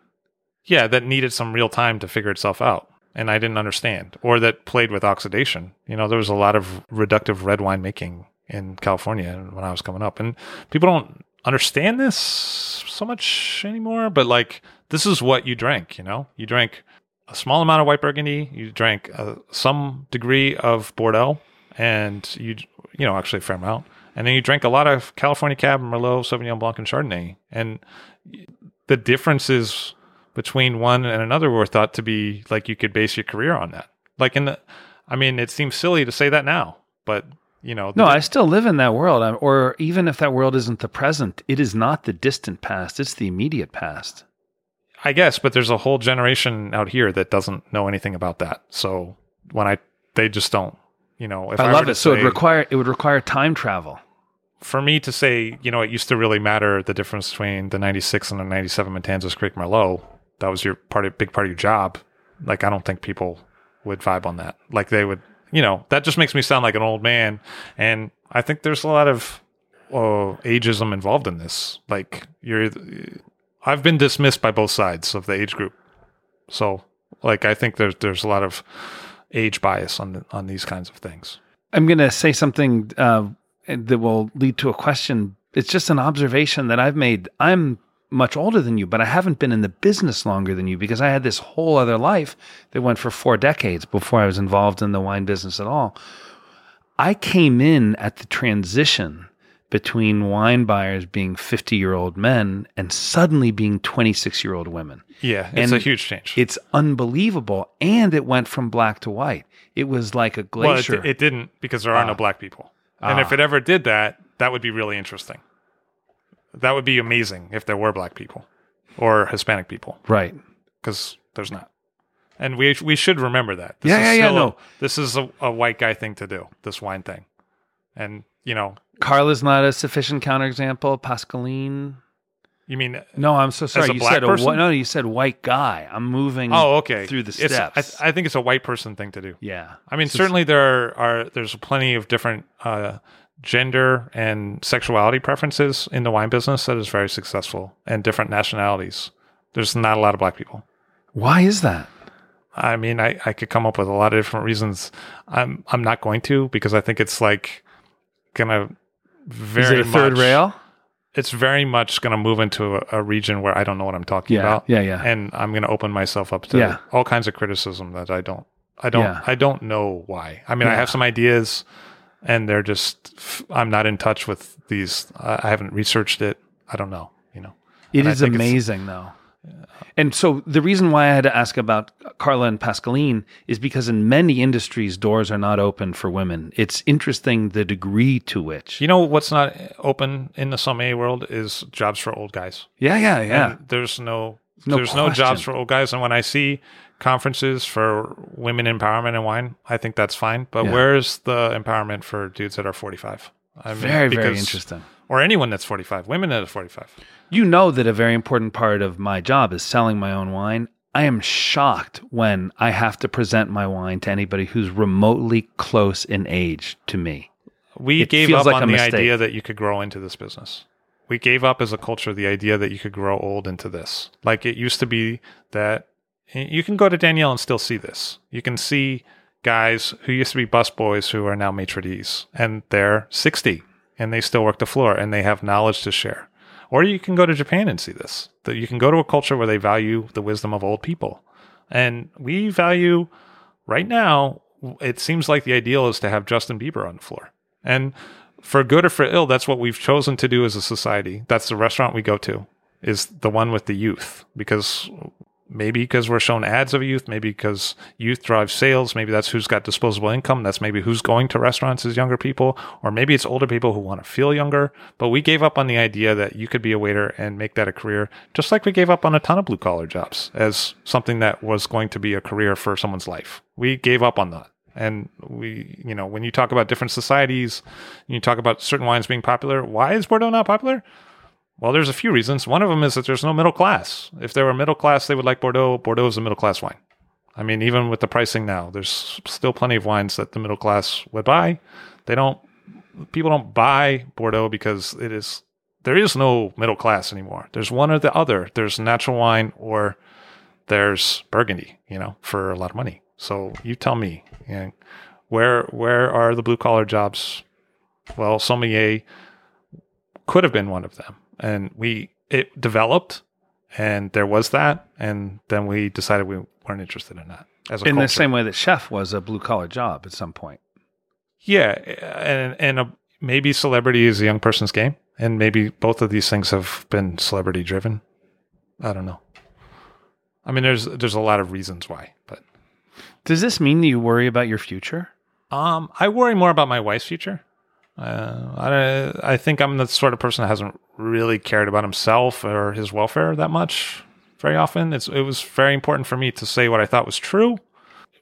Yeah, that needed some real time to figure itself out. And I didn't understand, or that played with oxidation. You know, there was a lot of reductive red wine making in California when I was coming up. And people don't understand this so much anymore, but like, this is what you drank, you know? You drank a small amount of white burgundy, you drank uh, some degree of Bordeaux, and you, you know, actually a fair amount. And then you drank a lot of California Cab, Merlot, Sauvignon Blanc, and Chardonnay. And the differences between one and another were thought to be like you could base your career on that. Like in the, I mean, it seems silly to say that now, but you know, no, I still live in that world. Or even if that world isn't the present, it is not the distant past, it's the immediate past. I guess, but there's a whole generation out here that doesn't know anything about that. So when I, they just don't, you know, if I, I, love it. So it require it would require time travel. for me to say, you know, it used to really matter the difference between the 96 and the 97 Matanzas Creek Merlot. That was your part of, big part of your job. Like, I don't think people would vibe on that. Like, they would, you know, that just makes me sound like an old man. And I think there's a lot of uh, ageism involved in this. Like, you're, I've been dismissed by both sides of the age group. So, like, I think there's, there's a lot of age bias on, on these kinds of things. I'm to say something uh, that will lead to a question. It's just an observation that I've made. I'm much older than you, but I haven't been in the business longer than you because I had this whole other life that went for four decades before I was involved in the wine business at all. I came in at the transition between wine buyers being 50 year old men and suddenly being 26 year old women. Yeah, it's And a huge change. It's unbelievable. And it went from black to white. It was like a well, glacier. it, it didn't because there are no black people. And if Ah. it ever did that, that would be really interesting. That would be amazing if there were black people or Hispanic people right. because there's not. And we we should remember that. This Yeah, is yeah, yeah, a- no. this is a, a white guy thing to do. This wine thing, and you know, Carla's not a sufficient counterexample. Pascaline. you mean No, I'm so sorry. a you said a person? whi- no. You said white guy. I'm moving. oh okay through the It's- I, steps. I think it's a white person thing to do. yeah. I mean, So- certainly there are there's plenty of different uh, gender and sexuality preferences in the wine business that is very successful, and different nationalities. There's not a lot of black people. Why is that? I mean, I, I could come up with a lot of different reasons. I'm I'm not going to because I think it's like gonna very Is it a third rail? It's very much gonna move into a, a region where I don't know what I'm talking Yeah, about. yeah, yeah. And I'm gonna open myself up to Yeah. all kinds of criticism that I don't I don't Yeah. I don't know why. I mean, I have some ideas, and they're just I'm not in touch with these. I haven't researched it. I don't know. You know. It And is amazing, though. And so the reason why I had to ask about Carla and Pascaline is because in many industries, doors are not open for women. It's interesting the degree to which. You know what's not open in the sommelier world is jobs for old guys. Yeah, yeah, yeah. And there's no, No there's no jobs for old guys. And when I see conferences for women empowerment and wine, I think that's fine. But Yeah. where's the empowerment for dudes that are 45? I mean, very, very interesting. Or anyone that's 45, women that are 45. You know that a very important part of my job is selling my own wine. I am shocked when I have to present my wine to anybody who's remotely close in age to me. We It gave up like on the mistake. idea that you could grow into this business. We gave up as a culture the idea that you could grow old into this. Like it used to be that eh, you can go to Daniel and still see this. You can see guys who used to be busboys who are now maitre d's and they're 60 and they still work the floor and they have knowledge to share. Or you can go to Japan and see this. That you can go to a culture where they value the wisdom of old people. And we value right now, it seems like the ideal is to have Justin Bieber on the floor. And for good or for ill, that's what we've chosen to do as a society. That's the restaurant we go to, is the one with the youth. Because maybe because we're shown ads of youth, maybe because youth drives sales, maybe that's who's got disposable income. That's maybe who's going to restaurants is younger people, or maybe it's older people who want to feel younger. But we gave up on the idea that you could be a waiter and make that a career, just like we gave up on a ton of blue collar jobs as something that was going to be a career for someone's life. We gave up on that. And we, you know, when you talk about different societies, you talk about certain wines being popular. Why is Bordeaux not popular? Well, there's a few reasons. One of them is that there's no middle class. If there were middle class, they would like Bordeaux. Bordeaux is a middle class wine. I mean, even with the pricing now, there's still plenty of wines that the middle class would buy. They don't, people don't buy Bordeaux because it is, there is no middle class anymore. There's one or the other. There's natural wine or there's Burgundy, you know, for a lot of money. So you tell me, you know, where where are the blue collar jobs? Well, sommelier could have been one of them, and we it developed, and there was that, and then we decided we weren't interested in that as a In the same way that chef was a blue collar job at some point. Yeah, and and a, maybe celebrity is a young person's game, and maybe both of these things have been celebrity driven. I don't know. I mean, there's there's a lot of reasons why, but Does this mean that you worry about your future? um, I worry more about my wife's future. Uh, I I think I'm the sort of person that hasn't really cared about himself or his welfare that much very often. It's it was very important for me to say what I thought was true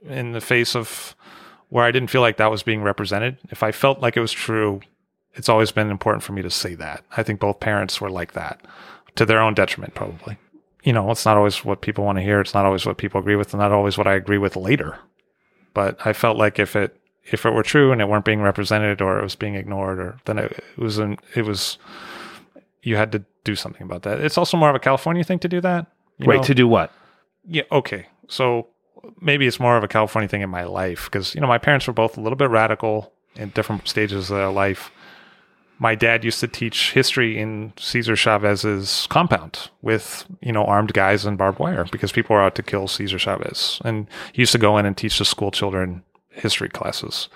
in the face of where I didn't feel like that was being represented. If I felt like it was true, it's always been important for me to say that. I think both parents were like that to their own detriment, probably. You know, it's not always what people want to hear. It's not always what people agree with, and not always what I agree with later. But I felt like if it if it were true and it weren't being represented or it was being ignored, or then it, it was an, it was you had to do something about that. It's also more of a California thing to do that. you Wait, know? to do what? Yeah. Okay. So maybe it's more of a California thing in my life because you know my parents were both a little bit radical in different stages of their life. my dad used to teach history in Cesar Chavez's compound with, you know, armed guys and barbed wire because people were out to kill Cesar Chavez. And he used to go in and teach the school children history classes.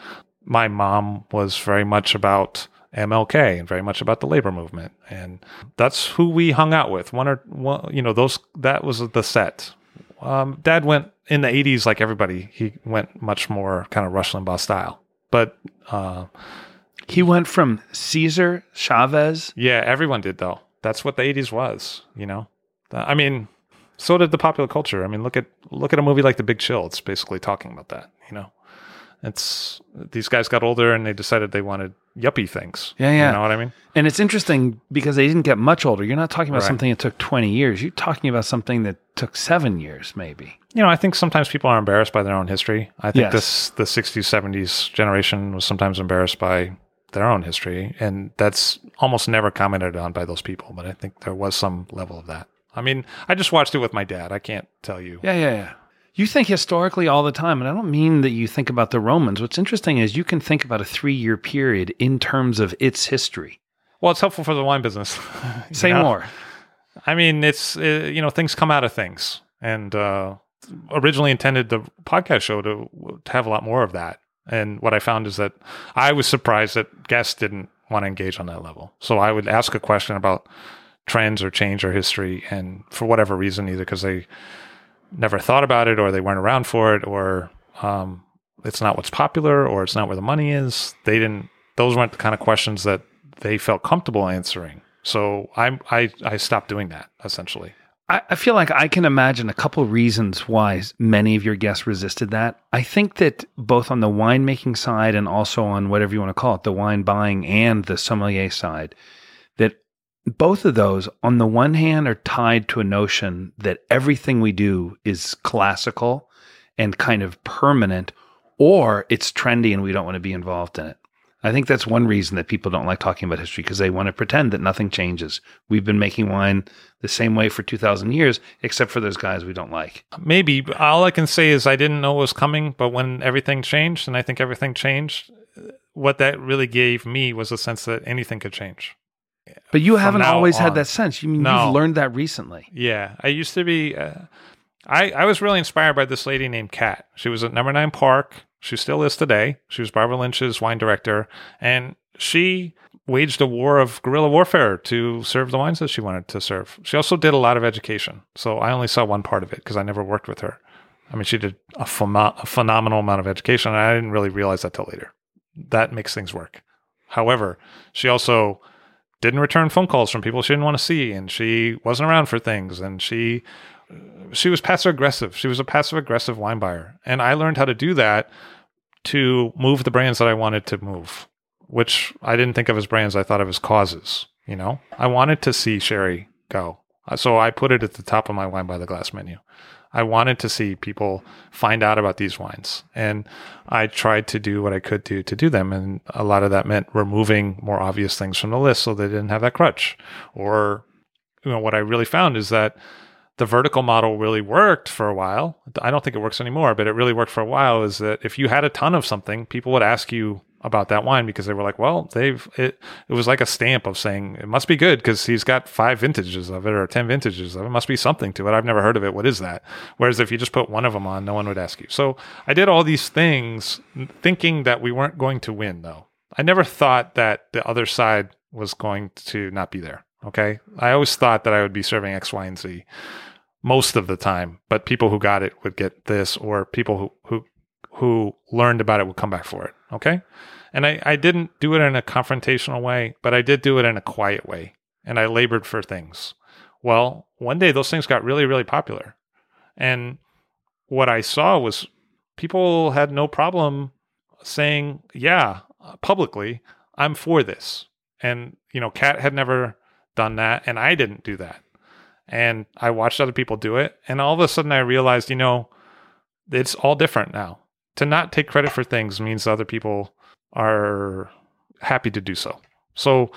My mom was very much about MLK and very much about the labor movement. And that's who we hung out with. One or one, you know, those, that was the set. Um, Dad went in the 80s, like everybody, he went much more kind of Rush Limbaugh style. But, uh, He went from Cesar Chavez. yeah, everyone did though. That's what the 80s was, you know? I mean, so did the popular culture. I mean, look at, look at a movie like The Big Chill. It's basically talking about that, you know? It's, these guys got older and they decided they wanted yuppie things. Yeah, yeah. You know what I mean? And it's interesting because they didn't get much older. You're not talking about Right. something that took 20 years. You're talking about something that took seven years, maybe. you know, I think sometimes people are embarrassed by their own history. I think Yes. this the '60s, '70s generation was sometimes embarrassed by their own history, and that's almost never commented on by those people. But I think there was some level of that. I mean, I just watched it with my dad. I can't tell you. Yeah, yeah, yeah. You think historically all the time, and I don't mean that you think about the Romans. What's interesting is you can think about a three year period in terms of its history. Well, it's helpful for the wine business. Say know? more. I mean, it's uh, you know things come out of things, and uh, originally intended the podcast show to, to have a lot more of that. And what I found is that I was surprised that guests didn't want to engage on that level. So I would ask a question about trends or change or history, and for whatever reason, either because they never thought about it, or they weren't around for it, or um, it's not what's popular, or it's not where the money is. They didn't. Those weren't the kind of questions that they felt comfortable answering. So I I I stopped doing that essentially. I, I feel like I can imagine a couple reasons why many of your guests resisted that. I think that both on the winemaking side and also on whatever you want to call it, the wine buying and the sommelier side, both of those, on the one hand, are tied to a notion that everything we do is classical and kind of permanent, or it's trendy and we don't want to be involved in it. I think that's one reason that people don't like talking about history because they want to pretend that nothing changes. We've been making wine the same way for 2,000 years, except for those guys we don't like. Maybe all I can say is I didn't know it was coming, but when everything changed, and I think everything changed, what that really gave me was a sense that anything could change. But you haven't always had that sense. You mean No. you've learned that recently? Yeah, I used to be. Uh, I I was really inspired by this lady named Cat. She was at Number Nine Park. She still is today. She was Barbara Lynch's wine director, and she waged a war of guerrilla warfare to serve the wines that she wanted to serve. She also did a lot of education. So I only saw one part of it because I never worked with her. I mean, she did a, a phenomenal amount of education, and I didn't really realize that till later. That makes things work. However, she also didn't return phone calls from people she didn't want to see, and she wasn't around for things, and she she was passive aggressive. She was a passive aggressive wine buyer, and I learned how to do that to move the brands that I wanted to move, which I didn't think of as brands. I thought of as causes. You know, I wanted to see Sherry go, so I put it at the top of my wine by the glass menu. I wanted to see people find out about these wines, and I tried to do what I could do to do them. And a lot of that meant removing more obvious things from the list so they didn't have that crutch. Or, you know, what I really found is that the vertical model really worked for a while. I don't think it works anymore, but it really worked for a while. Is that if you had a ton of something, people would ask you about that wine because they were like, well, they've it. It was like a stamp of saying it must be good because he's got five vintages of it or ten vintages of it. It must be something to it. I've never heard of it. What is that? Whereas if you just put one of them on, no one would ask you. So I did all these things thinking that we weren't going to win, though. I never thought that the other side was going to not be there. Okay. I always thought that I would be serving X, Y, and Z most of the time, but people who got it would get this, or people who, who, who learned about it would come back for it. Okay. And I, I didn't do it in a confrontational way, but I did do it in a quiet way. And I labored for things. Well, one day those things got really, really popular. And what I saw was people had no problem saying, yeah, publicly, I'm for this. And, you know, Cat had never done that, and I didn't do that. And I watched other people do it. And all of a sudden I realized, you know, it's all different now. To not take credit for things means other people are happy to do so. So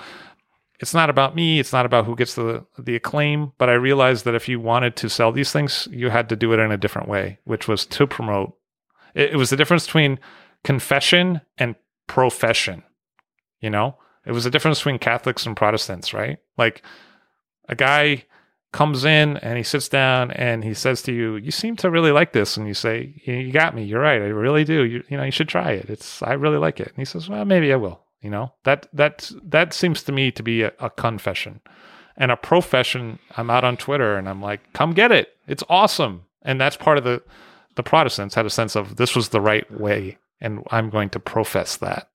it's not about me. It's not about who gets the the acclaim. But I realized that if you wanted to sell these things, you had to do it in a different way, which was to promote. It, it was the difference between confession and profession. You know, It was the difference between Catholics and Protestants, right? Like a guy comes in and he sits down and he says to you, "You seem to really like this," and you say, "You got me. You're right. I really do. You, you know, you should try it. It's I really like it." And he says, "Well, maybe I will." You know that that that seems to me to be a, a confession and a profession. I'm out on Twitter and I'm like, "Come get it. It's awesome." And that's part of the the Protestants had a sense of this was the right way, and I'm going to profess that.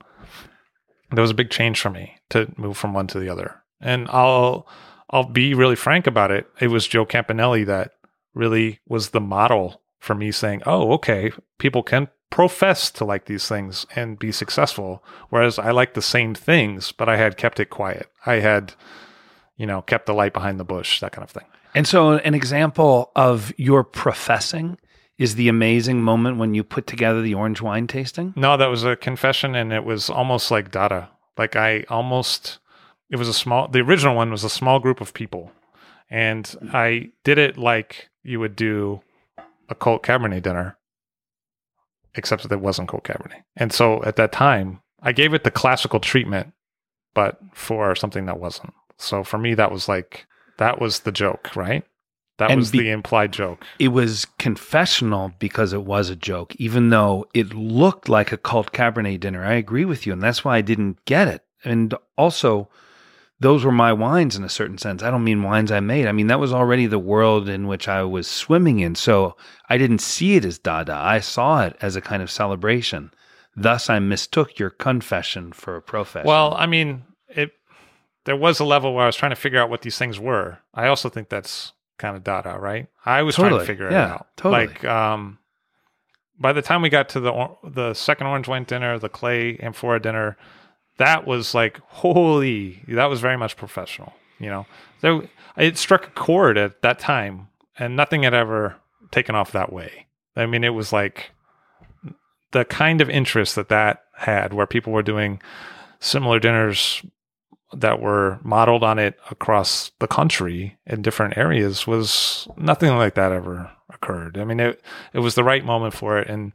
There was a big change for me to move from one to the other, and I'll I'll be really frank about it. It was Joe Campanale that really was the model for me saying, "Oh, okay, people can profess to like these things and be successful whereas I like the same things, but I had kept it quiet. I had you know, kept the light behind the bush, that kind of thing. And so, an example of your professing is the amazing moment when you put together the orange wine tasting? No, that was a confession, and it was almost like Dada. Like I almost, it was a small. The original one was a small group of people, and I did it like you would do a cult Cabernet dinner, except that it wasn't cult Cabernet. And so at that time, I gave it the classical treatment, but for something that wasn't. So for me, that was like that was the joke, right? That And was be- the implied joke. It was confessional because it was a joke, even though it looked like a cult Cabernet dinner. I agree with you, and that's why I didn't get it. And also, those were my wines in a certain sense. I don't mean wines I made. I mean, that was already the world in which I was swimming in. So I didn't see it as Dada. I saw it as a kind of celebration. Thus, I mistook your confession for a profession. Well, I mean, it. There was a level where I was trying to figure out what these things were. I also think that's kind of Dada, right? I was trying to figure it out. totally. Like, um, by the time we got to the the second orange wine dinner, the clay amphora dinner, that was like holy. That was very much professional. You know, there it struck a chord at that time, and nothing had ever taken off that way. I mean, it was like the kind of interest that that had, where people were doing similar dinners that were modeled on it across the country in different areas was nothing like that ever occurred. I mean, it it was the right moment for it, and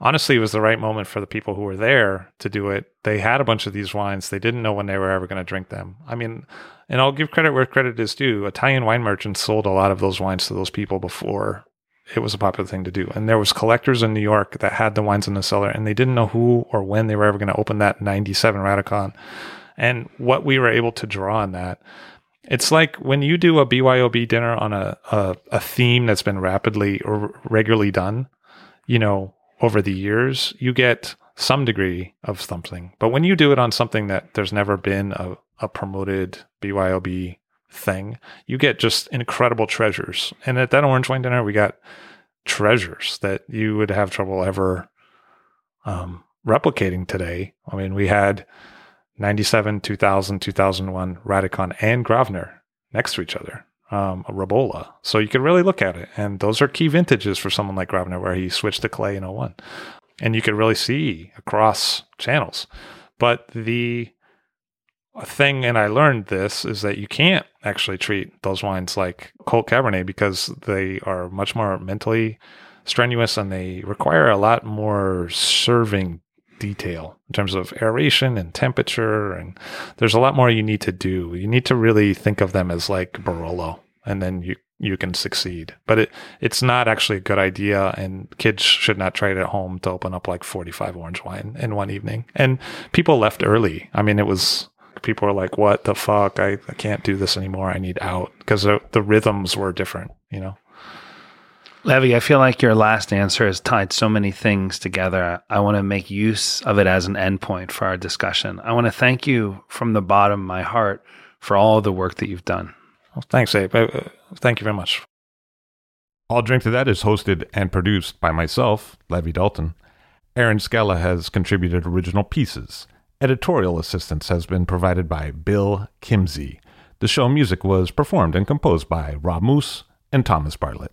honestly, it was the right moment for the people who were there to do it. They had a bunch of these wines; they didn't know when they were ever going to drink them. I mean, and I'll give credit where credit is due. Italian wine merchants sold a lot of those wines to those people before it was a popular thing to do. And there was collectors in New York that had the wines in the cellar and they didn't know who or when they were ever going to open that 97 Radikon. And what we were able to draw on that. It's like when you do a BYOB dinner on a, a, a theme that's been rapidly or regularly done, you know, over the years, you get some degree of something. But when you do it on something that there's never been a, a promoted BYOB thing, you get just incredible treasures. And at that orange wine dinner, we got treasures that you would have trouble ever um, replicating today. I mean, we had 97, 2000, 2001 Radikon and Gravner next to each other, um, a Ribolla. So you can really look at it. And those are key vintages for someone like Gravner, where he switched to clay in 01. And you can really see across channels. But the thing, and I learned this, is that you can't actually treat those wines like cult Cabernet because they are much more mentally strenuous and they require a lot more serving detail in terms of aeration and temperature. And there's a lot more you need to do. You need to really think of them as like Barolo, and then you you can succeed. But it it's not actually a good idea, and kids should not try it at home to open up like 45 orange wine in one evening. And people left early. I mean, it was people were like, "What the fuck? I, I can't do this anymore. I need out," because the, the rhythms were different. You know. Levi, I feel like your last answer has tied so many things together. I want to make use of it as an endpoint for our discussion. I want to thank you from the bottom of my heart for all the work that you've done. Well, thanks, Abe. Uh, thank you very much. I'll Drink to That is hosted and produced by myself, Levi Dalton. Aaron Scala has contributed original pieces. Editorial assistance has been provided by Bill Kimsey. The show music was performed and composed by Rob Moose and Thomas Bartlett.